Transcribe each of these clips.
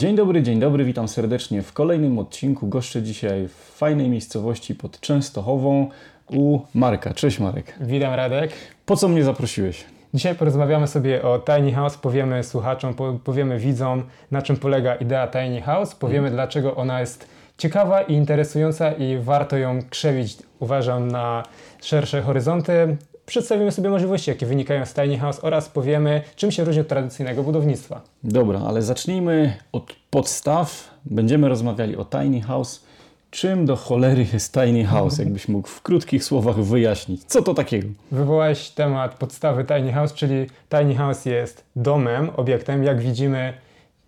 Dzień dobry, dzień dobry, witam serdecznie w kolejnym odcinku. Goszczę dzisiaj w fajnej miejscowości pod Częstochową u Marka. Cześć Marek. Witam Radek. Po co mnie zaprosiłeś? Dzisiaj porozmawiamy sobie o Tiny House, powiemy słuchaczom, powiemy widzom, na czym polega idea Tiny House, powiemy dlaczego ona jest ciekawa i interesująca i warto ją krzewić, uważam, na szersze horyzonty. Przedstawimy sobie możliwości, jakie wynikają z tiny house oraz powiemy, czym się różni od tradycyjnego budownictwa. Dobra, ale zacznijmy od podstaw. Będziemy rozmawiali o tiny house. Czym do cholery jest tiny house? Jakbyś mógł w krótkich słowach wyjaśnić. Co to takiego? Wywołałeś temat podstawy tiny house, czyli tiny house jest domem, obiektem, jak widzimy,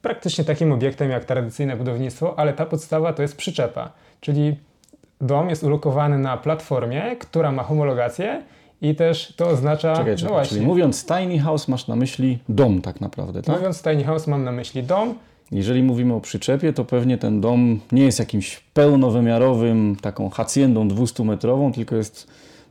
praktycznie takim obiektem jak tradycyjne budownictwo, ale ta podstawa to jest przyczepa, czyli dom jest ulokowany na platformie, która ma homologację i też to oznacza. Czekaj, czekaj. No czyli mówiąc tiny house, masz na myśli dom, tak naprawdę, tak? Mówiąc tiny house, mam na myśli dom. Jeżeli mówimy o przyczepie, to pewnie ten dom nie jest jakimś pełnowymiarowym, taką haciendą 200-metrową, tylko jest,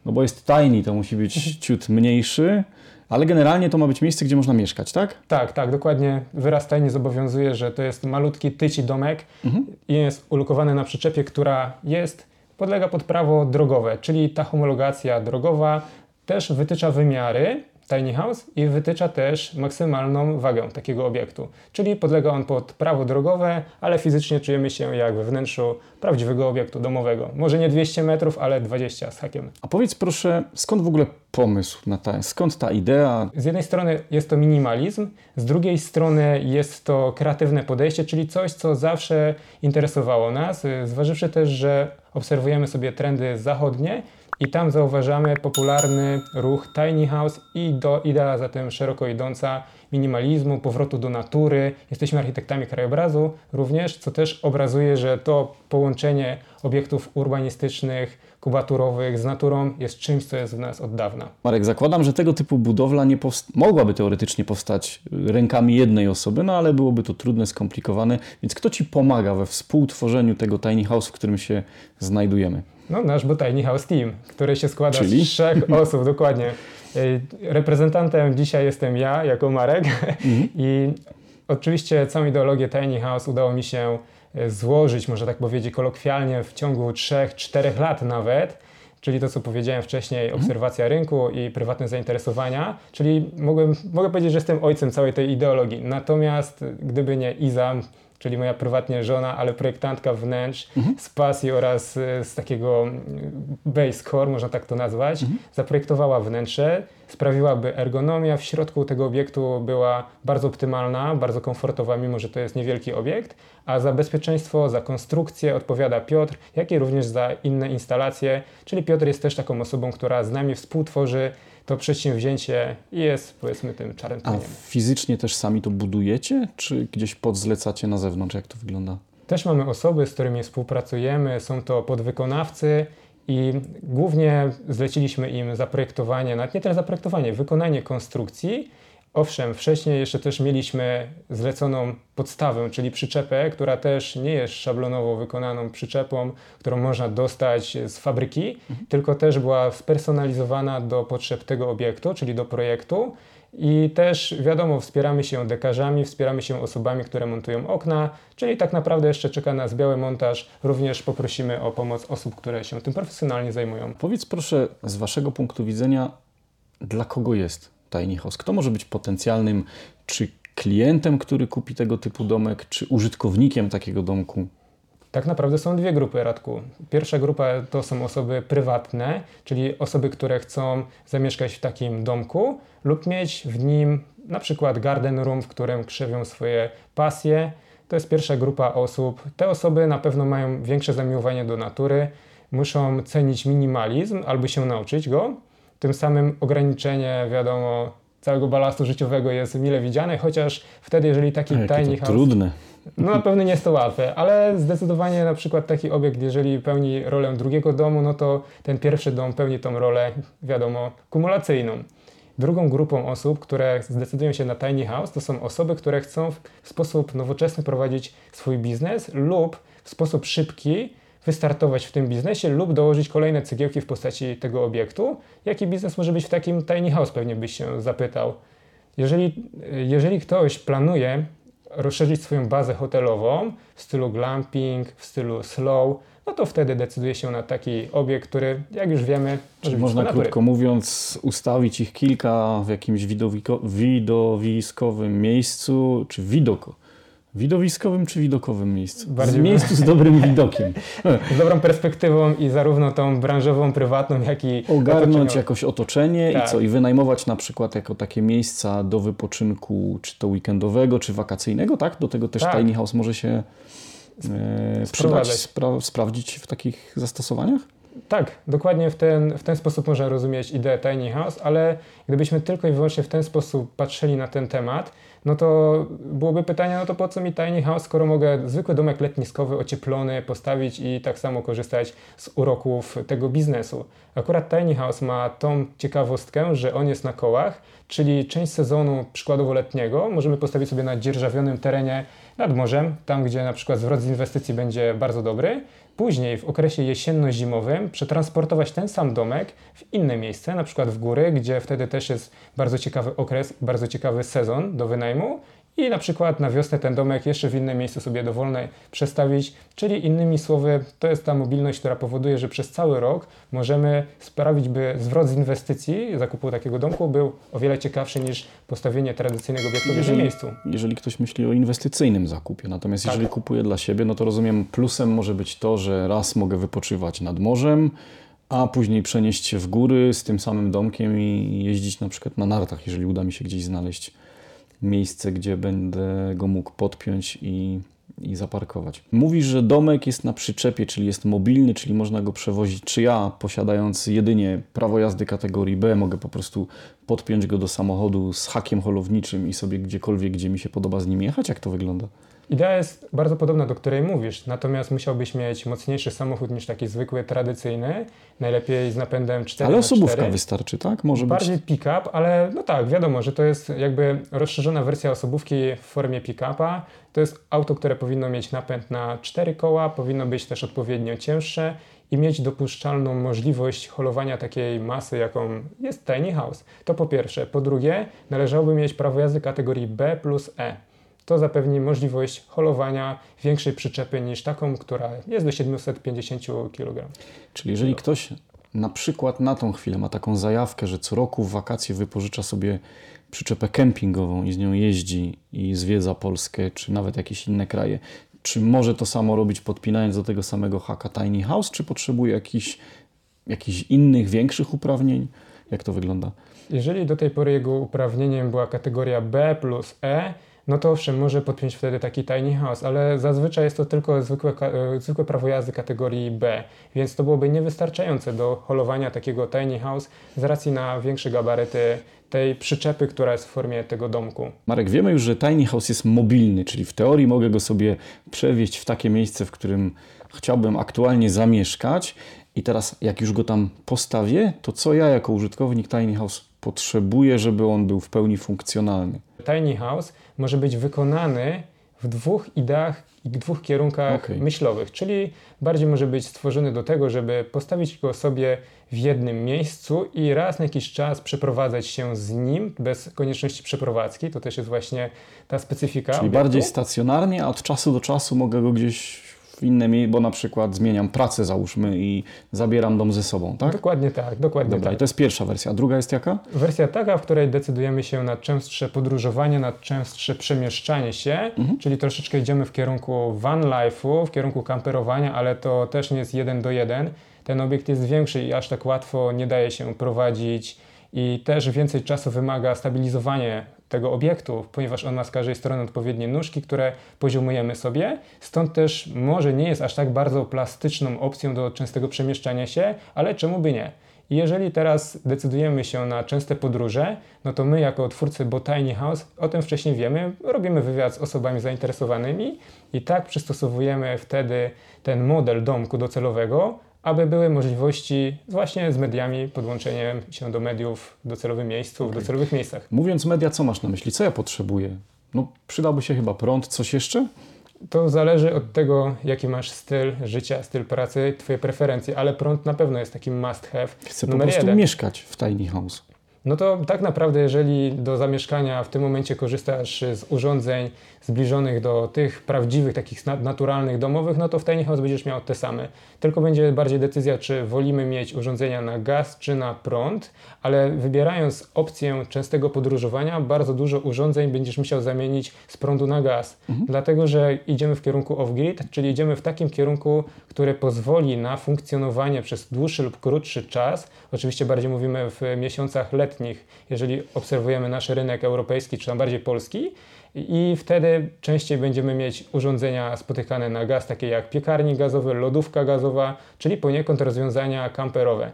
no bo jest tiny, to musi być mhm. ciut mniejszy. Ale generalnie to ma być miejsce, gdzie można mieszkać, tak? Tak, tak, dokładnie. Wyraz tajnie zobowiązuje, że to jest malutki tyci domek mhm. i jest ulokowany na przyczepie, która jest podlega pod prawo drogowe, czyli ta homologacja drogowa też wytycza wymiary tiny house i wytycza też maksymalną wagę takiego obiektu. Czyli podlega on pod prawo drogowe, ale fizycznie czujemy się jak we wnętrzu prawdziwego obiektu domowego. Może nie 200 metrów, ale 20 z hakiem. A powiedz proszę, skąd w ogóle pomysł na ta, skąd ta idea? Z jednej strony jest to minimalizm, z drugiej strony jest to kreatywne podejście, czyli coś, co zawsze interesowało nas, zważywszy też, że obserwujemy sobie trendy zachodnie i tam zauważamy popularny ruch tiny house i do, idea zatem szeroko idąca minimalizmu, powrotu do natury. Jesteśmy architektami krajobrazu również, co też obrazuje, że to połączenie obiektów urbanistycznych, kubaturowych z naturą jest czymś, co jest w nas od dawna. Marek, zakładam, że tego typu budowla nie mogłaby teoretycznie powstać rękami jednej osoby, no ale byłoby to trudne, skomplikowane. Więc kto Ci pomaga we współtworzeniu tego tiny house, w którym się znajdujemy? No, nasz bo Tiny House Team, który się składa Czyli? z trzech osób, dokładnie. Reprezentantem dzisiaj jestem ja, jako Marek. Mhm. I oczywiście całą ideologię Tiny House udało mi się e, złożyć, można tak powiedzieć kolokwialnie, w ciągu 3-4 lat nawet. Czyli to, co powiedziałem wcześniej, mhm. obserwacja rynku i prywatne zainteresowania. Czyli mogłem, mogę powiedzieć, że jestem ojcem całej tej ideologii. Natomiast gdyby nie Iza, czyli moja prywatnie żona, ale projektantka wnętrz mhm. z pasji oraz y, z takiego mm, base core, można tak to nazwać, mhm. zaprojektowała wnętrze, sprawiłaby ergonomia w środku tego obiektu była bardzo optymalna, bardzo komfortowa, mimo że to jest niewielki obiekt, a za bezpieczeństwo, za konstrukcję odpowiada Piotr, jak i również za inne instalacje, czyli Piotr jest też taką osobą, która z nami współtworzy to przedsięwzięcie jest powiedzmy tym czarem A fizycznie też sami to budujecie, czy gdzieś podzlecacie na zewnątrz? Jak to wygląda? Też mamy osoby, z którymi współpracujemy, są to podwykonawcy i głównie zleciliśmy im zaprojektowanie, nawet nie tyle zaprojektowanie, wykonanie konstrukcji, Owszem, wcześniej jeszcze też mieliśmy zleconą podstawę, czyli przyczepę, która też nie jest szablonowo wykonaną przyczepą, którą można dostać z fabryki, mhm. tylko też była spersonalizowana do potrzeb tego obiektu, czyli do projektu. I też wiadomo, wspieramy się dekarzami, wspieramy się osobami, które montują okna, czyli tak naprawdę jeszcze czeka nas biały montaż. Również poprosimy o pomoc osób, które się tym profesjonalnie zajmują. Powiedz proszę, z Waszego punktu widzenia, dla kogo jest Tiny House? Kto może być potencjalnym czy klientem, który kupi tego typu domek, czy użytkownikiem takiego domku? Tak naprawdę są dwie grupy, Radku. Pierwsza grupa to są osoby prywatne, czyli osoby, które chcą zamieszkać w takim domku lub mieć w nim na przykład garden room, w którym krzewią swoje pasje. To jest pierwsza grupa osób. Te osoby na pewno mają większe zamiłowanie do natury, muszą cenić minimalizm albo się nauczyć go, tym samym ograniczenie, wiadomo, całego balastu życiowego jest mile widziane, chociaż wtedy, jeżeli taki A, tiny house... trudne. No na pewno nie jest to łatwe, ale zdecydowanie na przykład taki obiekt, jeżeli pełni rolę drugiego domu, no to ten pierwszy dom pełni tą rolę, wiadomo, kumulacyjną. Drugą grupą osób, które zdecydują się na tiny house, to są osoby, które chcą w sposób nowoczesny prowadzić swój biznes lub w sposób szybki wystartować w tym biznesie lub dołożyć kolejne cegiełki w postaci tego obiektu. Jaki biznes może być w takim tiny house, pewnie byś się zapytał. Jeżeli, jeżeli ktoś planuje rozszerzyć swoją bazę hotelową w stylu glamping, w stylu slow, no to wtedy decyduje się na taki obiekt, który, jak już wiemy, Czyli można krótko mówiąc ustawić ich kilka w jakimś widowiskowym miejscu, czy widoko Widowiskowym czy widokowym miejscu? Bardziej... Z miejscu z dobrym widokiem. z dobrą perspektywą i zarówno tą branżową, prywatną, jak i Ogarnąć jakoś otoczenie tak. i co? I wynajmować na przykład jako takie miejsca do wypoczynku, czy to weekendowego, czy wakacyjnego, tak? Do tego też tak. Tiny House może się e, przydać, spra sprawdzić w takich zastosowaniach? Tak, dokładnie w ten, w ten sposób można rozumieć ideę Tiny House, ale gdybyśmy tylko i wyłącznie w ten sposób patrzyli na ten temat, no to byłoby pytanie, no to po co mi tiny house, skoro mogę zwykły domek letniskowy, ocieplony postawić i tak samo korzystać z uroków tego biznesu. Akurat tiny house ma tą ciekawostkę, że on jest na kołach, czyli część sezonu przykładowo letniego możemy postawić sobie na dzierżawionym terenie nad morzem, tam gdzie na przykład zwrot z inwestycji będzie bardzo dobry, Później w okresie jesienno-zimowym przetransportować ten sam domek w inne miejsce, na przykład w góry, gdzie wtedy też jest bardzo ciekawy okres, bardzo ciekawy sezon do wynajmu i na przykład na wiosnę ten domek jeszcze w innym miejscu sobie dowolne przestawić, czyli innymi słowy to jest ta mobilność, która powoduje, że przez cały rok możemy sprawić, by zwrot z inwestycji zakupu takiego domku był o wiele ciekawszy niż postawienie tradycyjnego obiektu w jednym miejscu. Jeżeli ktoś myśli o inwestycyjnym zakupie, natomiast tak. jeżeli kupuje dla siebie, no to rozumiem plusem może być to, że raz mogę wypoczywać nad morzem, a później przenieść się w góry z tym samym domkiem i jeździć na przykład na nartach, jeżeli uda mi się gdzieś znaleźć miejsce, gdzie będę go mógł podpiąć i, i zaparkować. Mówisz, że domek jest na przyczepie, czyli jest mobilny, czyli można go przewozić. Czy ja, posiadając jedynie prawo jazdy kategorii B, mogę po prostu podpiąć go do samochodu z hakiem holowniczym i sobie gdziekolwiek, gdzie mi się podoba z nim jechać? Jak to wygląda? Idea jest bardzo podobna do której mówisz, natomiast musiałbyś mieć mocniejszy samochód niż taki zwykły, tradycyjny, najlepiej z napędem 4 Ale osobówka wystarczy, tak? Może Bardziej być... pick-up, ale no tak, wiadomo, że to jest jakby rozszerzona wersja osobówki w formie pick-upa. To jest auto, które powinno mieć napęd na 4 koła, powinno być też odpowiednio cięższe i mieć dopuszczalną możliwość holowania takiej masy, jaką jest Tiny House. To po pierwsze. Po drugie, należałoby mieć prawo jazdy kategorii B plus E to zapewni możliwość holowania większej przyczepy niż taką, która jest do 750 kg. Czyli jeżeli ktoś na przykład na tą chwilę ma taką zajawkę, że co roku w wakacje wypożycza sobie przyczepę kempingową i z nią jeździ i zwiedza Polskę, czy nawet jakieś inne kraje, czy może to samo robić podpinając do tego samego haka Tiny House, czy potrzebuje jakichś, jakichś innych, większych uprawnień? Jak to wygląda? Jeżeli do tej pory jego uprawnieniem była kategoria B plus E, no to owszem, może podpiąć wtedy taki tiny house, ale zazwyczaj jest to tylko zwykłe, e, zwykłe prawo jazdy kategorii B, więc to byłoby niewystarczające do holowania takiego tiny house z racji na większe gabaryty tej przyczepy, która jest w formie tego domku. Marek, wiemy już, że tiny house jest mobilny, czyli w teorii mogę go sobie przewieźć w takie miejsce, w którym chciałbym aktualnie zamieszkać i teraz jak już go tam postawię, to co ja jako użytkownik tiny house potrzebuję, żeby on był w pełni funkcjonalny? Tiny house może być wykonany w dwóch ideach i dwóch kierunkach okay. myślowych, czyli bardziej może być stworzony do tego, żeby postawić go sobie w jednym miejscu i raz na jakiś czas przeprowadzać się z nim bez konieczności przeprowadzki. To też jest właśnie ta specyfika. Czyli obiektu. bardziej stacjonarnie, a od czasu do czasu mogę go gdzieś miejsce, bo na przykład zmieniam pracę, załóżmy, i zabieram dom ze sobą, tak? Dokładnie tak, dokładnie Dobra, tak. i to jest pierwsza wersja. Druga jest jaka? Wersja taka, w której decydujemy się na częstsze podróżowanie, na częstsze przemieszczanie się, mhm. czyli troszeczkę idziemy w kierunku van life'u, w kierunku kamperowania, ale to też nie jest jeden do jeden. Ten obiekt jest większy i aż tak łatwo nie daje się prowadzić i też więcej czasu wymaga stabilizowanie tego obiektu, ponieważ on ma z każdej strony odpowiednie nóżki, które poziomujemy sobie. Stąd też może nie jest aż tak bardzo plastyczną opcją do częstego przemieszczania się, ale czemu by nie? Jeżeli teraz decydujemy się na częste podróże, no to my jako twórcy Botany House o tym wcześniej wiemy, robimy wywiad z osobami zainteresowanymi i tak przystosowujemy wtedy ten model domku docelowego aby były możliwości właśnie z mediami, podłączeniem się do mediów w docelowym miejscu, okay. w docelowych miejscach. Mówiąc media, co masz na myśli? Co ja potrzebuję? No, przydałby się chyba prąd, coś jeszcze? To zależy od tego, jaki masz styl życia, styl pracy, twoje preferencje, ale prąd na pewno jest takim must have. Chcę po prostu jeden. mieszkać w tiny house. No to tak naprawdę, jeżeli do zamieszkania w tym momencie korzystasz z urządzeń zbliżonych do tych prawdziwych, takich naturalnych domowych, no to w Tiny będziesz miał te same. Tylko będzie bardziej decyzja, czy wolimy mieć urządzenia na gaz czy na prąd, ale wybierając opcję częstego podróżowania, bardzo dużo urządzeń będziesz musiał zamienić z prądu na gaz. Mhm. Dlatego, że idziemy w kierunku off-grid, czyli idziemy w takim kierunku, który pozwoli na funkcjonowanie przez dłuższy lub krótszy czas. Oczywiście bardziej mówimy w miesiącach letnich, jeżeli obserwujemy nasz rynek europejski, czy tam bardziej polski, i wtedy częściej będziemy mieć urządzenia spotykane na gaz, takie jak piekarnik gazowy, lodówka gazowa, czyli poniekąd rozwiązania kamperowe.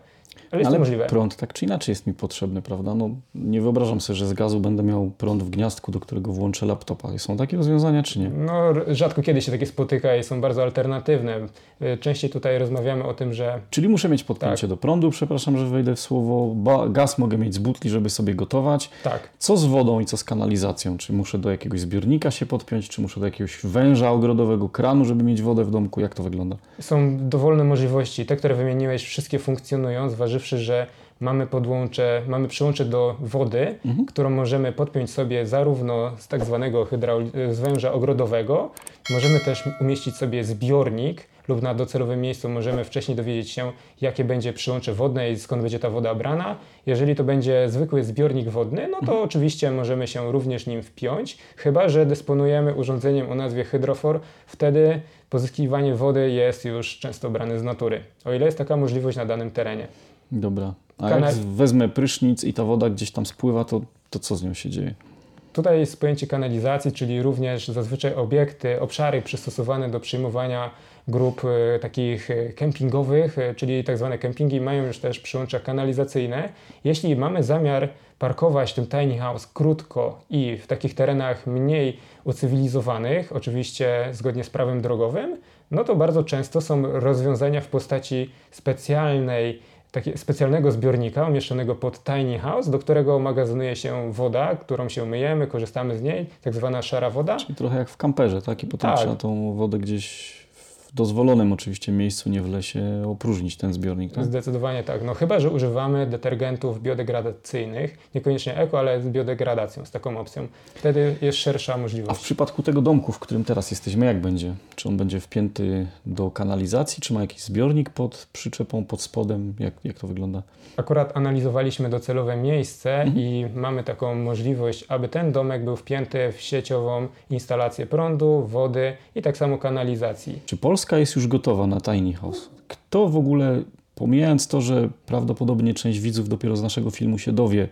Ale jest Ale to możliwe. prąd tak czy inaczej jest mi potrzebny, prawda? No, nie wyobrażam sobie, że z gazu będę miał prąd w gniazdku, do którego włączę laptopa. Są takie rozwiązania, czy nie? No, rzadko kiedy się takie spotyka i są bardzo alternatywne. Y, częściej tutaj rozmawiamy o tym, że... Czyli muszę mieć podpięcie tak. do prądu, przepraszam, że wejdę w słowo. Ba gaz mogę mieć z butli, żeby sobie gotować. Tak. Co z wodą i co z kanalizacją? Czy muszę do jakiegoś zbiornika się podpiąć, czy muszę do jakiegoś węża ogrodowego, kranu, żeby mieć wodę w domku? Jak to wygląda? Są dowolne możliwości. Te, które wymieniłeś, wszystkie funkcjonują, zważywszy, że mamy podłącze, mamy przyłącze do wody, mhm. którą możemy podpiąć sobie zarówno z tak zwanego hydraul- z węża ogrodowego, możemy też umieścić sobie zbiornik lub na docelowym miejscu możemy wcześniej dowiedzieć się, jakie będzie przyłącze wodne i skąd będzie ta woda brana. Jeżeli to będzie zwykły zbiornik wodny, no to mhm. oczywiście możemy się również nim wpiąć, chyba że dysponujemy urządzeniem o nazwie hydrofor, wtedy pozyskiwanie wody jest już często brane z natury, o ile jest taka możliwość na danym terenie. Dobra. A jak wezmę prysznic i ta woda gdzieś tam spływa, to, to co z nią się dzieje? Tutaj jest pojęcie kanalizacji, czyli również zazwyczaj obiekty, obszary przystosowane do przyjmowania grup e, takich e, kempingowych, e, czyli tak zwane kempingi mają już też przyłącza kanalizacyjne. Jeśli mamy zamiar parkować ten tiny house krótko i w takich terenach mniej ucywilizowanych, oczywiście zgodnie z prawem drogowym, no to bardzo często są rozwiązania w postaci specjalnej takiego specjalnego zbiornika umieszczonego pod tiny house, do którego magazynuje się woda, którą się myjemy, korzystamy z niej, tak zwana szara woda. Czyli trochę jak w kamperze, tak? I potem tak. trzeba tą wodę gdzieś dozwolonym oczywiście miejscu, nie w lesie, opróżnić ten zbiornik. Tak? Zdecydowanie tak. No chyba, że używamy detergentów biodegradacyjnych, niekoniecznie eko, ale z biodegradacją, z taką opcją. Wtedy jest szersza możliwość. A w przypadku tego domku, w którym teraz jesteśmy, jak będzie? Czy on będzie wpięty do kanalizacji, czy ma jakiś zbiornik pod przyczepą, pod spodem? Jak, jak to wygląda? Akurat analizowaliśmy docelowe miejsce mhm. i mamy taką możliwość, aby ten domek był wpięty w sieciową instalację prądu, wody i tak samo kanalizacji. Czy Polska Polska jest już gotowa na Tiny House. Kto w ogóle, pomijając to, że prawdopodobnie część widzów dopiero z naszego filmu się dowie,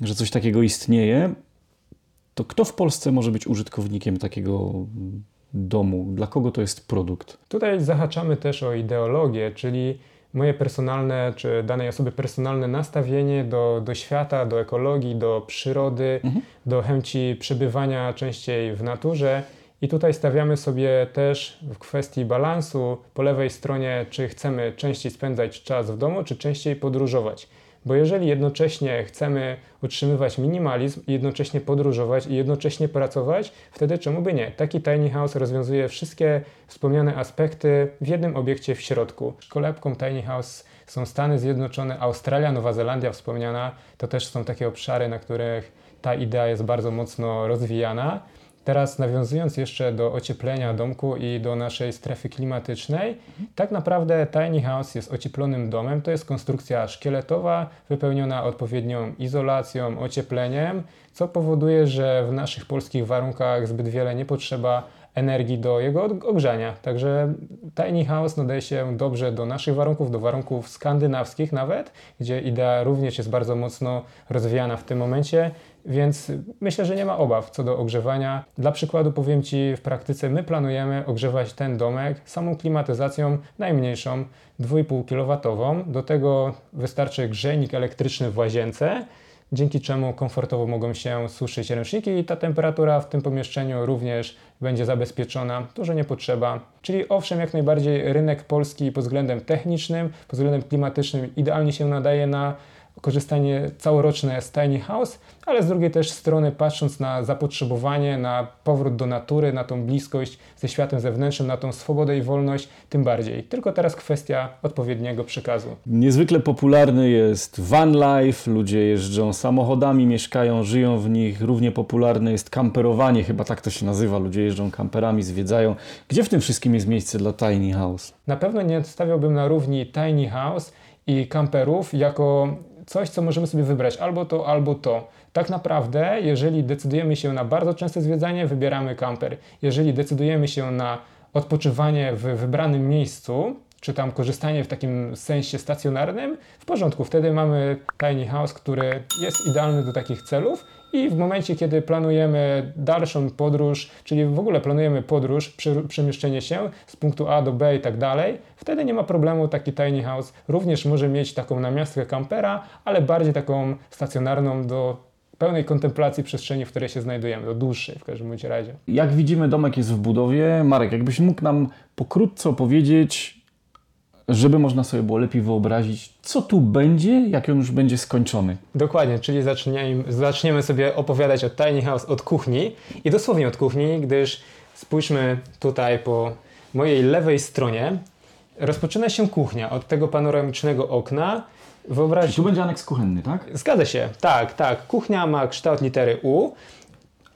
że coś takiego istnieje, to kto w Polsce może być użytkownikiem takiego domu? Dla kogo to jest produkt? Tutaj zahaczamy też o ideologię, czyli moje personalne, czy danej osoby personalne nastawienie do, do świata, do ekologii, do przyrody, mhm. do chęci przebywania częściej w naturze i tutaj stawiamy sobie też w kwestii balansu po lewej stronie, czy chcemy częściej spędzać czas w domu, czy częściej podróżować. Bo jeżeli jednocześnie chcemy utrzymywać minimalizm, jednocześnie podróżować i jednocześnie pracować, wtedy czemu by nie? Taki tiny house rozwiązuje wszystkie wspomniane aspekty w jednym obiekcie w środku. Kolebką tiny house są Stany Zjednoczone, Australia, Nowa Zelandia wspomniana. To też są takie obszary, na których ta idea jest bardzo mocno rozwijana. Teraz nawiązując jeszcze do ocieplenia domku i do naszej strefy klimatycznej, tak naprawdę tiny house jest ocieplonym domem. To jest konstrukcja szkieletowa, wypełniona odpowiednią izolacją, ociepleniem, co powoduje, że w naszych polskich warunkach zbyt wiele nie potrzeba energii do jego ogrzania. Także tiny house nadaje się dobrze do naszych warunków, do warunków skandynawskich nawet, gdzie idea również jest bardzo mocno rozwijana w tym momencie. Więc myślę, że nie ma obaw co do ogrzewania. Dla przykładu powiem Ci, w praktyce my planujemy ogrzewać ten domek samą klimatyzacją najmniejszą, 2,5 kW. Do tego wystarczy grzejnik elektryczny w łazience, dzięki czemu komfortowo mogą się suszyć ręczniki i ta temperatura w tym pomieszczeniu również będzie zabezpieczona, dużo nie potrzeba. Czyli owszem, jak najbardziej rynek polski pod względem technicznym, pod względem klimatycznym idealnie się nadaje na korzystanie całoroczne z tiny house, ale z drugiej też strony patrząc na zapotrzebowanie, na powrót do natury, na tą bliskość ze światem zewnętrznym, na tą swobodę i wolność, tym bardziej. Tylko teraz kwestia odpowiedniego przekazu. Niezwykle popularny jest van life, ludzie jeżdżą samochodami, mieszkają, żyją w nich. Równie popularne jest kamperowanie, chyba tak to się nazywa. Ludzie jeżdżą kamperami, zwiedzają. Gdzie w tym wszystkim jest miejsce dla tiny house? Na pewno nie stawiałbym na równi tiny house i kamperów jako coś, co możemy sobie wybrać albo to, albo to. Tak naprawdę, jeżeli decydujemy się na bardzo częste zwiedzanie, wybieramy kamper. Jeżeli decydujemy się na odpoczywanie w wybranym miejscu, czy tam korzystanie w takim sensie stacjonarnym, w porządku, wtedy mamy tiny house, który jest idealny do takich celów i w momencie, kiedy planujemy dalszą podróż, czyli w ogóle planujemy podróż, przemieszczenie się z punktu A do B i tak dalej, wtedy nie ma problemu, taki tiny house również może mieć taką namiastkę kampera, ale bardziej taką stacjonarną do pełnej kontemplacji przestrzeni, w której się znajdujemy, do dłuższej w każdym razie. Jak widzimy, domek jest w budowie. Marek, jakbyś mógł nam pokrótce opowiedzieć, żeby można sobie było lepiej wyobrazić, co tu będzie, jak on już będzie skończony. Dokładnie, czyli zaczniemy, zaczniemy sobie opowiadać o Tiny House od kuchni i dosłownie od kuchni, gdyż spójrzmy tutaj po mojej lewej stronie. Rozpoczyna się kuchnia od tego panoramicznego okna. Wyobraź... Czyli tu będzie aneks kuchenny, tak? Zgadza się, tak, tak. Kuchnia ma kształt litery U.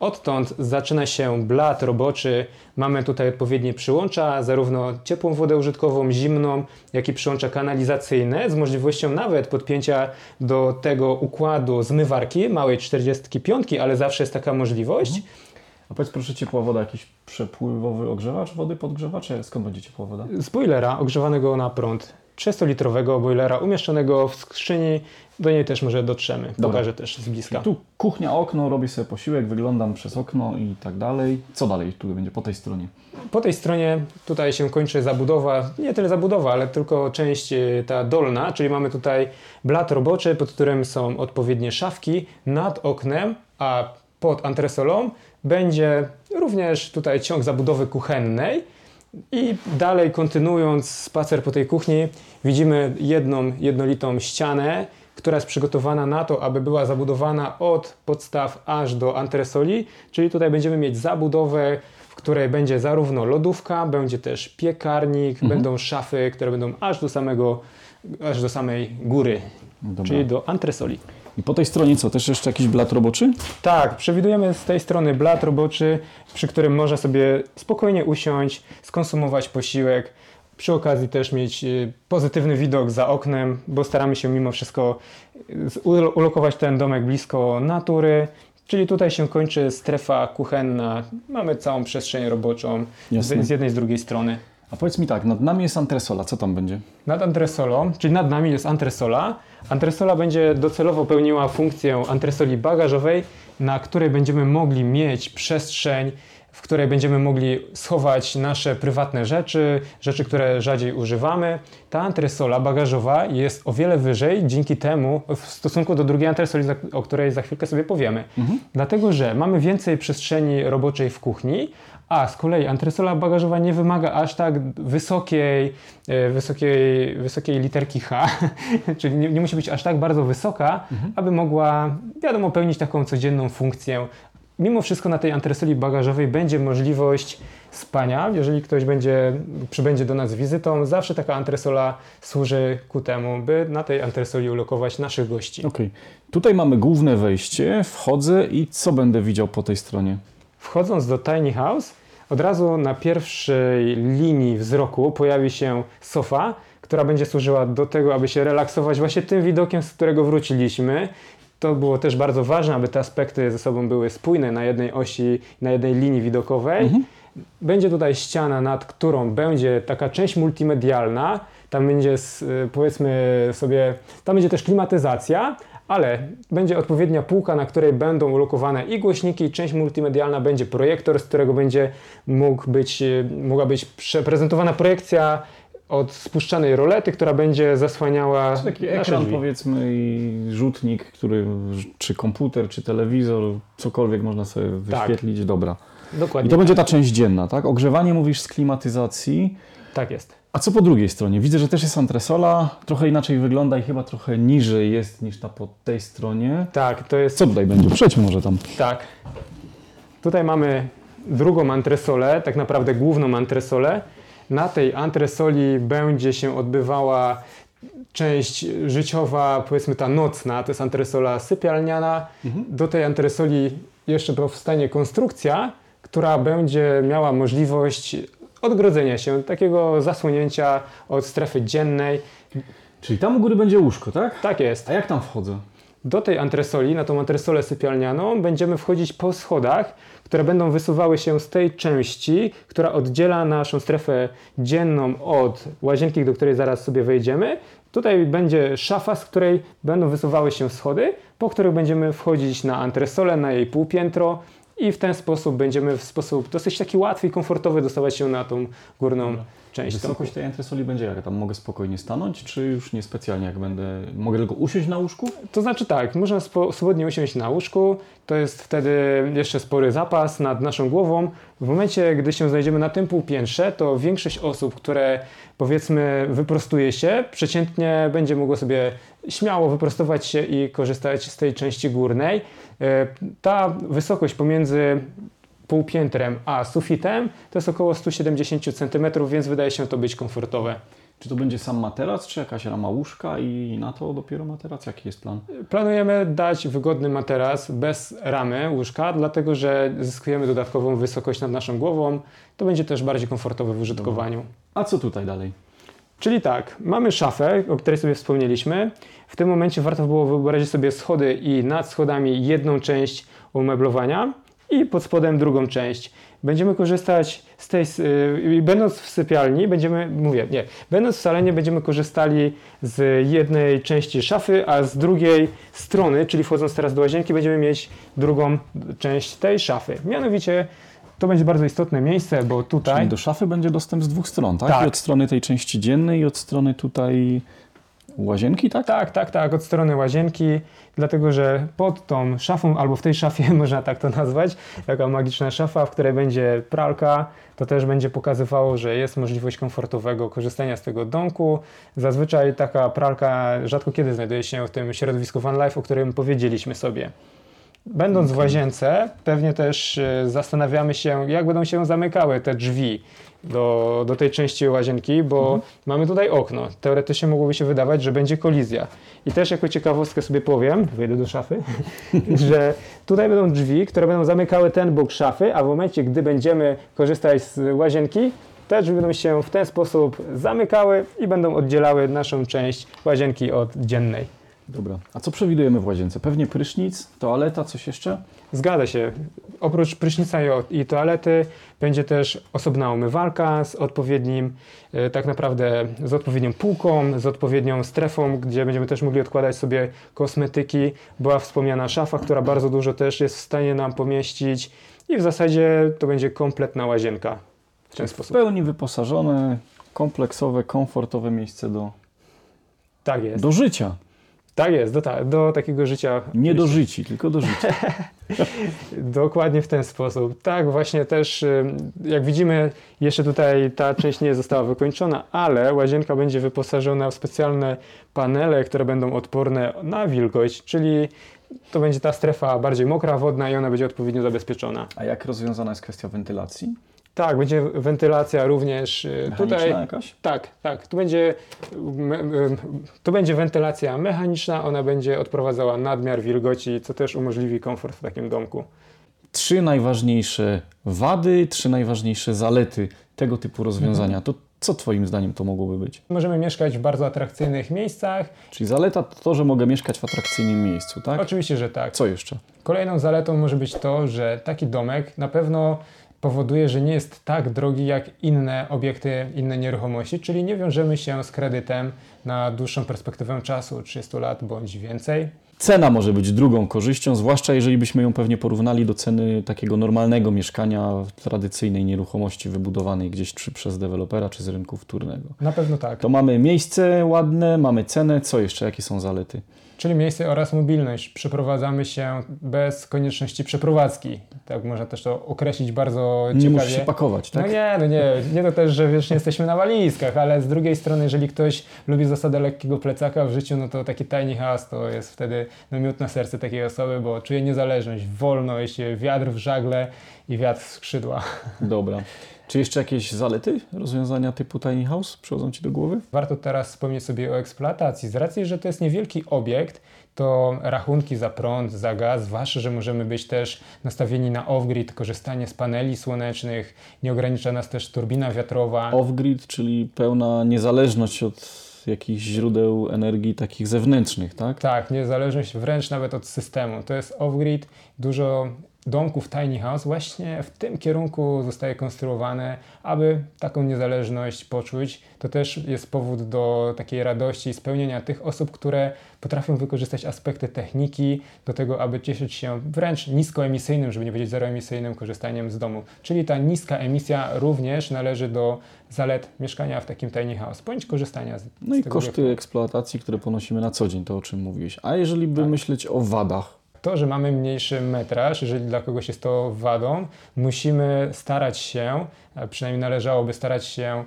Odtąd zaczyna się blat roboczy. Mamy tutaj odpowiednie przyłącza, zarówno ciepłą wodę użytkową, zimną, jak i przyłącza kanalizacyjne z możliwością nawet podpięcia do tego układu zmywarki małej 45, ale zawsze jest taka możliwość. Mhm. A powiedz proszę, ciepła woda, jakiś przepływowy ogrzewacz wody, podgrzewacz? Skąd będzie ciepła woda? Z boilera ogrzewanego na prąd. 300-litrowego boilera umieszczonego w skrzyni. Do niej też może dotrzemy. Dobra. Pokażę też z bliska. Tu kuchnia, okno, robię sobie posiłek, wyglądam przez okno i tak dalej. Co dalej tu będzie po tej stronie? Po tej stronie tutaj się kończy zabudowa, nie tyle zabudowa, ale tylko część e, ta dolna, czyli mamy tutaj blat roboczy, pod którym są odpowiednie szafki nad oknem, a pod antresolą będzie również tutaj ciąg zabudowy kuchennej i dalej kontynuując spacer po tej kuchni, widzimy jedną jednolitą ścianę, która jest przygotowana na to, aby była zabudowana od podstaw aż do antresoli, czyli tutaj będziemy mieć zabudowę, w której będzie zarówno lodówka, będzie też piekarnik, mhm. będą szafy, które będą aż do samego, aż do samej góry, Dobra. czyli do antresoli. I po tej stronie co, też jeszcze jakiś blat roboczy? Tak, przewidujemy z tej strony blat roboczy, przy którym można sobie spokojnie usiąść, skonsumować posiłek, przy okazji też mieć y, pozytywny widok za oknem, bo staramy się mimo wszystko y, ulokować ten domek blisko natury. Czyli tutaj się kończy strefa kuchenna. Mamy całą przestrzeń roboczą z, z jednej i z drugiej strony. A powiedz mi tak, nad nami jest antresola, co tam będzie? Nad antresolą, czyli nad nami jest antresola. Antresola będzie docelowo pełniła funkcję antresoli bagażowej, na której będziemy mogli mieć przestrzeń, w której będziemy mogli schować nasze prywatne rzeczy, rzeczy, które rzadziej używamy. Ta antresola bagażowa jest o wiele wyżej dzięki temu w stosunku do drugiej antresoli, o której za chwilkę sobie powiemy. Mhm. Dlatego, że mamy więcej przestrzeni roboczej w kuchni, a z kolei antresola bagażowa nie wymaga aż tak wysokiej, e, wysokiej, wysokiej literki H, czyli nie, nie, musi być aż tak bardzo wysoka, mhm. aby mogła, wiadomo, pełnić taką codzienną funkcję. Mimo wszystko na tej antresoli bagażowej będzie możliwość spania. Jeżeli ktoś będzie, przybędzie do nas wizytą, zawsze taka antresola służy ku temu, by na tej antresoli ulokować naszych gości. Okej. Okay. Tutaj mamy główne wejście, wchodzę i co będę widział po tej stronie? Wchodząc do Tiny House, od razu na pierwszej linii wzroku pojawi się sofa, która będzie służyła do tego, aby się relaksować właśnie tym widokiem, z którego wróciliśmy. To było też bardzo ważne, aby te aspekty ze sobą były spójne na jednej osi, na jednej linii widokowej. Mhm. Będzie tutaj ściana, nad którą będzie taka część multimedialna. Tam będzie, powiedzmy sobie, tam będzie też klimatyzacja, ale będzie odpowiednia półka, na której będą ulokowane i głośniki, część multimedialna będzie projektor, z którego będzie mógł być, e, mogła być przeprezentowana projekcja od spuszczanej rolety, która będzie zasłaniała taki ekran drzwi. powiedzmy i rzutnik, który, czy komputer, czy telewizor, cokolwiek można sobie tak. wyświetlić, dobra. Dokładnie. I to tak. będzie ta część dzienna, tak? Ogrzewanie mówisz z klimatyzacji. Tak jest. A co po drugiej stronie? Widzę, że też jest antresola, trochę inaczej wygląda i chyba trochę niżej jest niż ta po tej stronie. Tak, to jest... Co tutaj będzie? Przejdźmy może tam. Tak. Tutaj mamy drugą antresolę, tak naprawdę główną antresolę. Na tej antresoli będzie się odbywała część życiowa, powiedzmy ta nocna, to jest antresola sypialniana. Mhm. Do tej antresoli jeszcze powstanie konstrukcja, która będzie miała możliwość odgrodzenia się, takiego zasłonięcia od strefy dziennej. Czyli tam u góry będzie łóżko, tak? Tak jest. A jak tam wchodzę? Do tej antresoli, na tą antresolę sypialnianą, będziemy wchodzić po schodach, które będą wysuwały się z tej części, która oddziela naszą strefę dzienną od łazienki, do której zaraz sobie wejdziemy. Tutaj będzie szafa, z której będą wysuwały się schody, po których będziemy wchodzić na antresolę, na jej półpiętro i w ten sposób będziemy w sposób dosyć taki łatwy i komfortowy dostawać się na tą górną część. Wysokość tej entresoli będzie jak? Tam mogę spokojnie stanąć, czy już niespecjalnie jak będę... Mogę tylko usiąść na łóżku? To znaczy tak, można swobodnie usiąść na łóżku, to jest wtedy jeszcze spory zapas nad naszą głową. W momencie, gdy się znajdziemy na tym półpiętrze, to większość osób, które powiedzmy wyprostuje się, przeciętnie będzie mogło sobie śmiało wyprostować się i korzystać z tej części górnej. E, ta wysokość pomiędzy półpiętrem a sufitem to jest około 170 cm, więc wydaje się to być komfortowe. Czy to będzie sam materac, czy jakaś rama łóżka i na to dopiero materac? Jaki jest plan? Planujemy dać wygodny materac bez ramy łóżka, dlatego że zyskujemy dodatkową wysokość nad naszą głową. To będzie też bardziej komfortowe w użytkowaniu. Dobra. A co tutaj dalej? Czyli tak, mamy szafę, o której sobie wspomnieliśmy. W tym momencie warto było wyobrazić sobie schody i nad schodami jedną część umeblowania i pod spodem drugą część. Będziemy korzystać z tej, yy, będąc w sypialni, będziemy, mówię, nie, będąc w salonie będziemy korzystali z jednej części szafy, a z drugiej strony, czyli wchodząc teraz do łazienki, będziemy mieć drugą część tej szafy. Mianowicie to będzie bardzo istotne miejsce, bo tutaj... Czyli do szafy będzie dostęp z dwóch stron, tak? tak. I od strony tej części dziennej i od strony tutaj łazienki, tak? Tak, tak, tak, od strony łazienki, dlatego że pod tą szafą, albo w tej szafie, można tak to nazwać, taka magiczna szafa, w której będzie pralka, to też będzie pokazywało, że jest możliwość komfortowego korzystania z tego domku. Zazwyczaj taka pralka rzadko kiedy znajduje się w tym środowisku van life, o którym powiedzieliśmy sobie. Będąc w łazience, pewnie też e, zastanawiamy się, jak będą się zamykały te drzwi do, do tej części łazienki, bo mhm. mamy tutaj okno. Teoretycznie mogłoby się wydawać, że będzie kolizja. I też jako ciekawostkę sobie powiem, wyjdę do szafy, że tutaj będą drzwi, które będą zamykały ten bok szafy, a w momencie, gdy będziemy korzystać z łazienki, te drzwi będą się w ten sposób zamykały i będą oddzielały naszą część łazienki od dziennej. Dobra. A co przewidujemy w łazience? Pewnie prysznic, toaleta, coś jeszcze? Zgadza się. Oprócz prysznica i toalety będzie też osobna umywalka z odpowiednim, e, tak naprawdę z odpowiednią półką, z odpowiednią strefą, gdzie będziemy też mogli odkładać sobie kosmetyki. Była wspomniana szafa, która bardzo dużo też jest w stanie nam pomieścić i w zasadzie to będzie kompletna łazienka w ten sposób. W pełni wyposażone, kompleksowe, komfortowe miejsce do, tak jest. do życia. Tak jest, do, ta, do takiego życia. Nie do życi, tylko do życia. Dokładnie w ten sposób. Tak, właśnie też, jak widzimy, jeszcze tutaj ta część nie została wykończona, ale łazienka będzie wyposażona w specjalne panele, które będą odporne na wilgoć, czyli to będzie ta strefa bardziej mokra, wodna i ona będzie odpowiednio zabezpieczona. A jak rozwiązana jest kwestia wentylacji? Tak, będzie wentylacja również y, mechaniczna tutaj. jakaś? Tak, tak. Tu będzie, tu będzie wentylacja mechaniczna, ona będzie odprowadzała nadmiar wilgoci, co też umożliwi komfort w takim domku. Trzy najważniejsze wady, trzy najważniejsze zalety tego typu rozwiązania. To co Twoim zdaniem to mogłoby być? Możemy mieszkać w bardzo atrakcyjnych miejscach. Czyli zaleta to, to, że mogę mieszkać w atrakcyjnym miejscu, tak? Oczywiście, że tak. Co jeszcze? Kolejną zaletą może być to, że taki domek na pewno powoduje, że nie jest tak drogi jak inne obiekty, inne nieruchomości, czyli nie wiążemy się z kredytem na dłuższą perspektywę czasu, 30 lat bądź więcej. Cena może być drugą korzyścią, zwłaszcza jeżeli byśmy ją pewnie porównali do ceny takiego normalnego mieszkania w tradycyjnej nieruchomości wybudowanej gdzieś czy przez dewelopera, czy z rynku wtórnego. Na pewno tak. To mamy miejsce ładne, mamy cenę, co jeszcze, jakie są zalety? Czyli miejsce oraz mobilność. Przeprowadzamy się bez konieczności przeprowadzki. Tak można też to określić bardzo nie ciekawie. Nie musisz się pakować, tak? No nie, no nie. Nie to też, że wiesz, nie jesteśmy na walizkach, ale z drugiej strony, jeżeli ktoś lubi zasadę lekkiego plecaka w życiu, no to taki tiny house to jest wtedy no, miód na serce takiej osoby, bo czuje niezależność, wolność, wiatr w żagle i wiatr w skrzydła. Dobra. Czy jeszcze jakieś zalety rozwiązania typu tiny house przychodzą Ci do głowy? Warto teraz wspomnieć sobie o eksploatacji. Z racji, że to jest niewielki obiekt, to rachunki za prąd, za gaz, zwłaszcza, że możemy być też nastawieni na off-grid, korzystanie z paneli słonecznych, nie ogranicza nas też turbina wiatrowa. Off-grid, czyli pełna niezależność od jakichś źródeł energii takich zewnętrznych, tak? Tak, niezależność wręcz nawet od systemu. To jest off-grid, dużo domków tiny house właśnie w tym kierunku zostaje konstruowane, aby taką niezależność poczuć. To też jest powód do takiej radości i spełnienia tych osób, które potrafią wykorzystać aspekty techniki do tego, aby cieszyć się wręcz niskoemisyjnym, żeby nie powiedzieć zeroemisyjnym korzystaniem z domu. Czyli ta niska emisja również należy do zalet mieszkania w takim tiny house, bądź korzystania z No z i koszty obiektu. eksploatacji, które ponosimy na co dzień, to o czym mówiłeś. A jeżeli by Tak. myśleć o wadach, To, że mamy mniejszy metraż, jeżeli dla kogoś jest to wadą, musimy starać się, przynajmniej należałoby starać się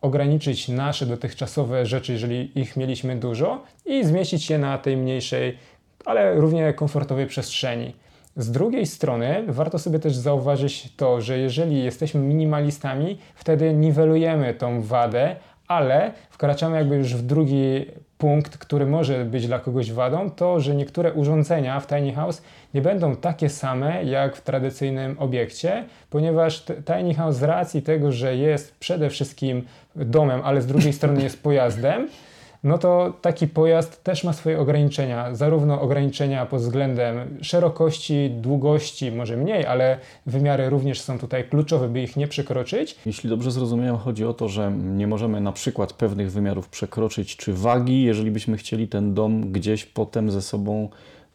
ograniczyć nasze dotychczasowe rzeczy, jeżeli ich mieliśmy dużo i zmieścić je na tej mniejszej, ale równie komfortowej przestrzeni. Z drugiej strony warto sobie też zauważyć to, że jeżeli jesteśmy minimalistami, wtedy niwelujemy tą wadę, ale wkraczamy jakby już w drugi punkt, który może być dla kogoś wadą, to że niektóre urządzenia w tiny house nie będą takie same jak w tradycyjnym obiekcie, ponieważ tiny house z racji tego, że jest przede wszystkim domem, ale z drugiej strony jest pojazdem, no to taki pojazd też ma swoje ograniczenia, zarówno ograniczenia pod względem szerokości, długości, może mniej, ale wymiary również są tutaj kluczowe, by ich nie przekroczyć. jeśli dobrze zrozumiałem, chodzi o to, że nie możemy na przykład pewnych wymiarów przekroczyć, czy wagi, jeżeli byśmy chcieli ten dom gdzieś potem ze sobą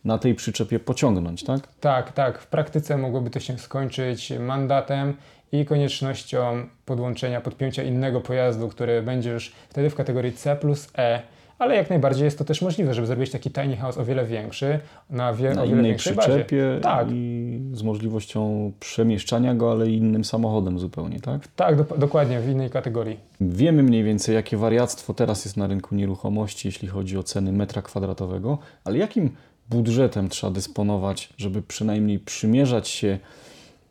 na tej przyczepie pociągnąć, tak? Tak, tak. W praktyce mogłoby to się skończyć mandatem i koniecznością podłączenia, podpięcia innego pojazdu, który będzie już wtedy w kategorii C plus E. Ale jak najbardziej jest to też możliwe, żeby zrobić taki tiny house o wiele większy, na, wie, Na o wiele innej większej przyczepie bazie. Tak, i z możliwością przemieszczania go, ale innym samochodem zupełnie, tak? tak, do, dokładnie, w innej kategorii. Wiemy mniej więcej, jakie wariactwo teraz jest na rynku nieruchomości, jeśli chodzi o ceny metra kwadratowego, ale jakim budżetem trzeba dysponować, żeby przynajmniej przymierzać się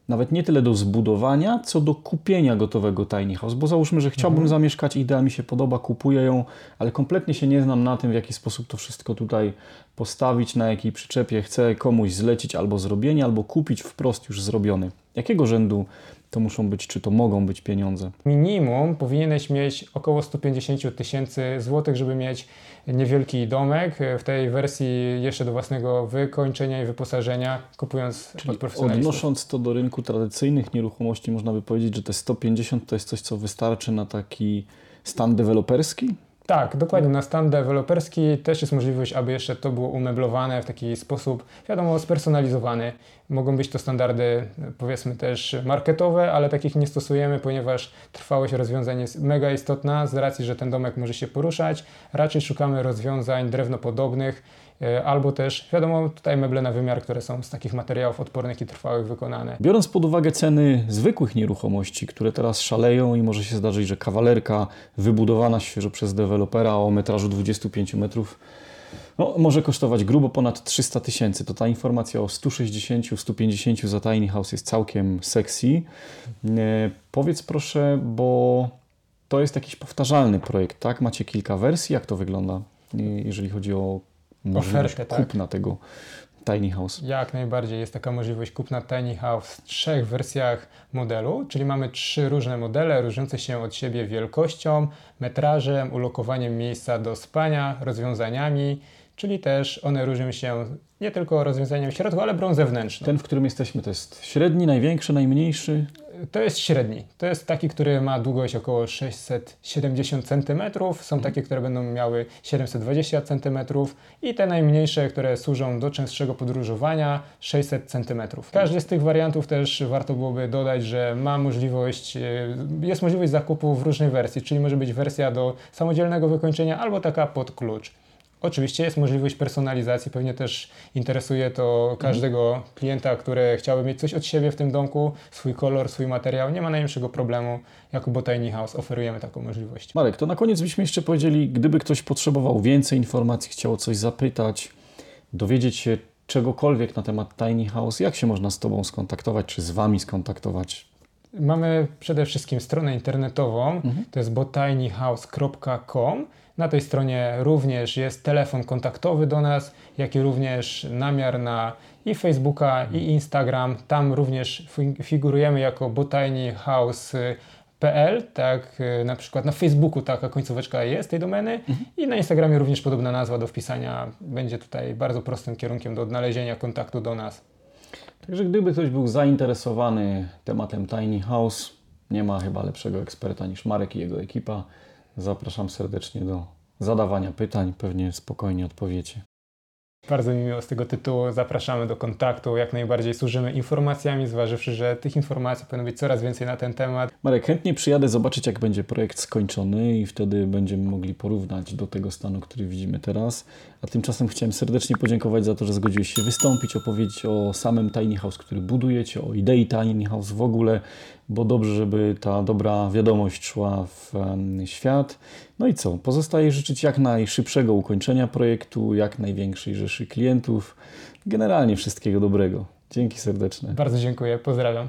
nawet nie tyle do zbudowania, co do kupienia gotowego tiny house, bo załóżmy, że chciałbym Mhm. zamieszkać, idea mi się podoba, kupuję ją, ale kompletnie się nie znam na tym, w jaki sposób to wszystko tutaj postawić, na jakiej przyczepie chcę komuś zlecić albo zrobienie, albo kupić wprost już zrobiony. Jakiego rzędu to muszą być, czy to mogą być pieniądze? Minimum powinieneś mieć około 150 tysięcy złotych, żeby mieć niewielki domek w tej wersji jeszcze do własnego wykończenia i wyposażenia, kupując Czyli od profesjonalistów. odnosząc to do rynku tradycyjnych nieruchomości, można by powiedzieć, że te 150 to jest coś, co wystarczy na taki stan deweloperski? Tak, dokładnie. Na stan deweloperski też jest możliwość, aby jeszcze to było umeblowane w taki sposób, wiadomo, spersonalizowany. Mogą być to standardy, powiedzmy też marketowe, ale takich nie stosujemy, ponieważ trwałość rozwiązań jest mega istotna z racji, że ten domek może się poruszać. Raczej szukamy rozwiązań drewnopodobnych, e, albo też, wiadomo, tutaj meble na wymiar, które są z takich materiałów odpornych i trwałych wykonane. Biorąc pod uwagę ceny zwykłych nieruchomości, które teraz szaleją i może się zdarzyć, że kawalerka wybudowana świeżo przez dewelopera o metrażu 25 metrów no, może kosztować grubo ponad 300 tysięcy. To ta informacja o 160-150 za tiny house jest całkiem sexy. E, powiedz proszę, bo to jest jakiś powtarzalny projekt, tak? Macie kilka wersji. Jak to wygląda, e, jeżeli chodzi o możliwość Ofertę, tak. kupna tego tiny house? Jak najbardziej jest taka możliwość kupna tiny house w trzech wersjach modelu, czyli mamy trzy różne modele, różniące się od siebie wielkością, metrażem, ulokowaniem miejsca do spania, rozwiązaniami, czyli też one różnią się nie tylko rozwiązaniem w środku, ale brą zewnętrzną. Ten, w którym jesteśmy, to jest średni, największy, najmniejszy. To jest średni. To jest taki, który ma długość około 670 cm. Są takie, które będą miały 720 cm i te najmniejsze, które służą do częstszego podróżowania 600 cm. Każdy z tych wariantów też warto byłoby dodać, że ma możliwość, e, jest możliwość zakupu w różnej wersji, czyli może być wersja do samodzielnego wykończenia albo taka pod klucz. Oczywiście jest możliwość personalizacji, pewnie też interesuje to każdego klienta, który chciałby mieć coś od siebie w tym domku, swój kolor, swój materiał. Nie ma najmniejszego problemu. Jako Botany House oferujemy taką możliwość. Marek, to na koniec byśmy jeszcze powiedzieli, gdyby ktoś potrzebował więcej informacji, chciał coś zapytać, dowiedzieć się czegokolwiek na temat Tiny House, jak się można z Tobą skontaktować, czy z Wami skontaktować? Mamy przede wszystkim stronę internetową, mhm. to jest botinyhouse.com. Na tej stronie również jest telefon kontaktowy do nas, jak i również namiar na i Facebooka, i Instagram. Tam również figurujemy jako House PL, tak, na przykład na Facebooku taka końcóweczka jest tej domeny mhm. i na Instagramie również podobna nazwa do wpisania będzie tutaj bardzo prostym kierunkiem do odnalezienia kontaktu do nas. Także gdyby ktoś był zainteresowany tematem Tiny House, nie ma chyba lepszego eksperta niż Marek i jego ekipa. Zapraszam serdecznie do zadawania pytań, pewnie spokojnie odpowiecie. Bardzo mi miło z tego tytułu. Zapraszamy do kontaktu. Jak najbardziej służymy informacjami, zważywszy, że tych informacji powinno być coraz więcej na ten temat. Marek, chętnie przyjadę zobaczyć, jak będzie projekt skończony i wtedy będziemy mogli porównać do tego stanu, który widzimy teraz. A tymczasem chciałem serdecznie podziękować za to, że zgodziłeś się wystąpić, opowiedzieć o samym Tiny House, który budujecie, o idei Tiny House w ogóle, bo dobrze, żeby ta dobra wiadomość szła w świat. No i co? Pozostaje życzyć jak najszybszego ukończenia projektu, jak największej rzeszy klientów. Generalnie wszystkiego dobrego. Dzięki serdeczne. Bardzo dziękuję. Pozdrawiam.